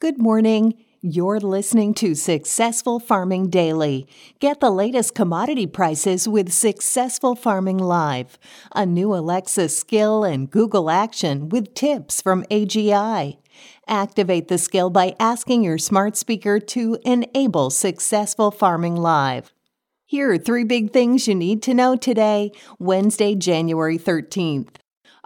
Good morning. You're listening to Successful Farming Daily. Get the latest commodity prices with Successful Farming Live, a new Alexa skill and Google Action with tips from AGI. Activate the skill by asking your smart speaker to enable Successful Farming Live. Here are three big things you need to know today, Wednesday, January 13th.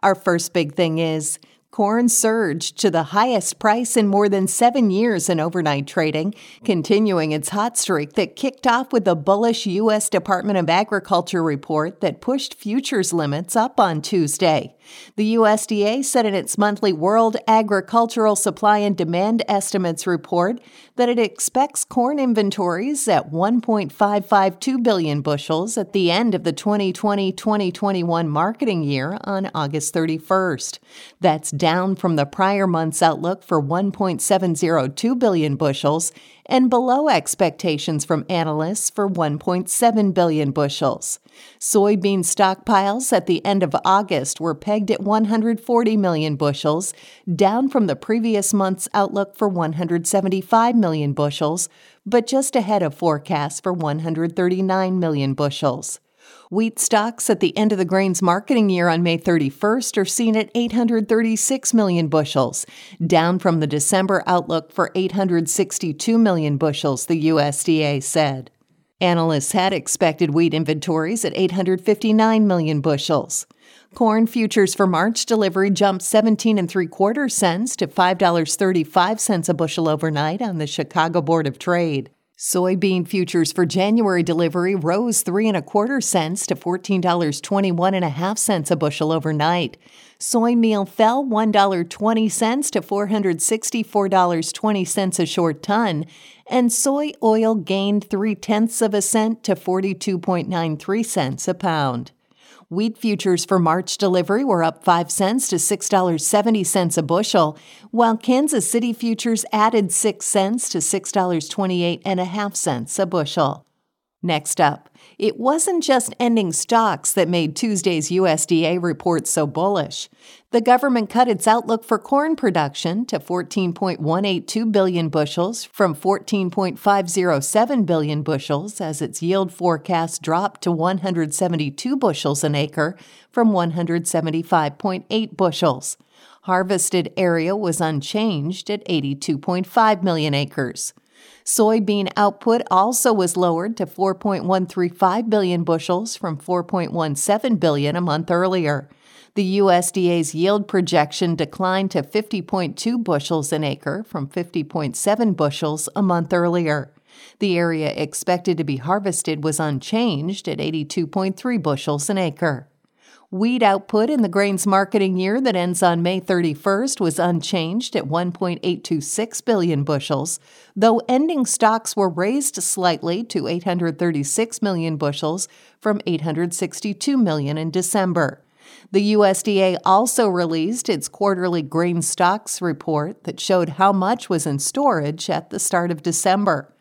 Our first big thing is Corn surged to the highest price in more than seven years in overnight trading, continuing its hot streak that kicked off with a bullish U.S. Department of Agriculture report that pushed futures limits up on Tuesday. The USDA said in its monthly World Agricultural Supply and Demand Estimates report that it expects corn inventories at 1.552 billion bushels at the end of the 2020 2021 marketing year on August 31st. That's down from the prior month's outlook for 1.702 billion bushels and below expectations from analysts for 1.7 billion bushels. Soybean stockpiles at the end of August were pegged at 140 million bushels, down from the previous month's outlook for 175 million bushels, but just ahead of forecasts for 139 million bushels. Wheat stocks at the end of the grain's marketing year on May 31st are seen at 836 million bushels, down from the December outlook for 862 million bushels, the USDA said. Analysts had expected wheat inventories at 859 million bushels. Corn futures for March delivery jumped 17 and 3 quarter cents to $5.35 a bushel overnight on the Chicago Board of Trade. Soybean futures for January delivery rose three and a quarter cents to $14.21 and a a bushel overnight. Soy meal fell $1.20 to $464.20 a short ton, and soy oil gained three tenths of a cent to 42.93 cents a pound. Wheat futures for March delivery were up 5 cents to $6.70 a bushel, while Kansas City futures added 6 cents to $6.28.5 a bushel. Next up, it wasn't just ending stocks that made Tuesday's USDA report so bullish. The government cut its outlook for corn production to 14.182 billion bushels from 14.507 billion bushels as its yield forecast dropped to 172 bushels an acre from 175.8 bushels. Harvested area was unchanged at 82.5 million acres. Soybean output also was lowered to 4.135 billion bushels from 4.17 billion a month earlier. The USDA's yield projection declined to 50.2 bushels an acre from 50.7 bushels a month earlier. The area expected to be harvested was unchanged at 82.3 bushels an acre. Wheat output in the grain's marketing year that ends on May 31st was unchanged at 1.826 billion bushels, though ending stocks were raised slightly to 836 million bushels from 862 million in December. The USDA also released its quarterly grain stocks report that showed how much was in storage at the start of December.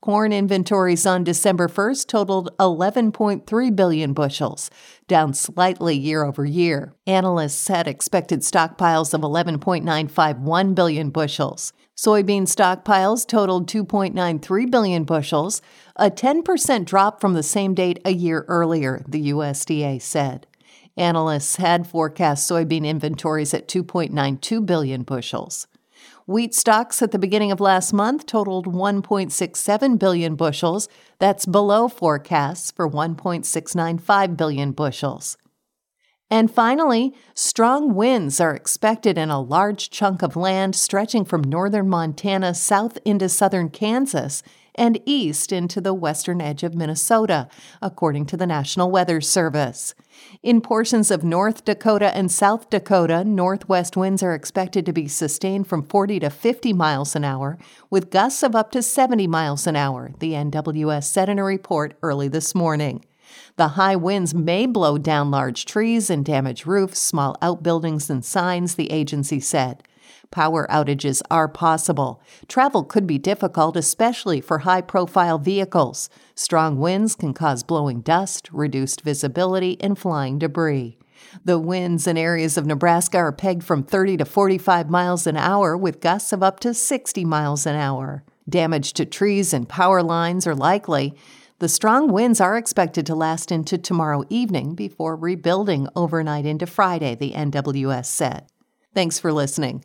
Corn inventories on December 1st totaled 11.3 billion bushels, down slightly year over year. Analysts had expected stockpiles of 11.951 billion bushels. Soybean stockpiles totaled 2.93 billion bushels, a 10% drop from the same date a year earlier, the USDA said. Analysts had forecast soybean inventories at 2.92 billion bushels. Wheat stocks at the beginning of last month totaled 1.67 billion bushels. That's below forecasts for 1.695 billion bushels. And finally, strong winds are expected in a large chunk of land stretching from northern Montana south into southern Kansas and east into the western edge of Minnesota, according to the National Weather Service. In portions of North Dakota and South Dakota, northwest winds are expected to be sustained from 40 to 50 miles an hour, with gusts of up to 70 miles an hour, the NWS said in a report early this morning. The high winds may blow down large trees and damage roofs, small outbuildings, and signs, the agency said. Power outages are possible. Travel could be difficult, especially for high profile vehicles. Strong winds can cause blowing dust, reduced visibility, and flying debris. The winds in areas of Nebraska are pegged from 30 to 45 miles an hour with gusts of up to 60 miles an hour. Damage to trees and power lines are likely. The strong winds are expected to last into tomorrow evening before rebuilding overnight into Friday, the NWS said. Thanks for listening.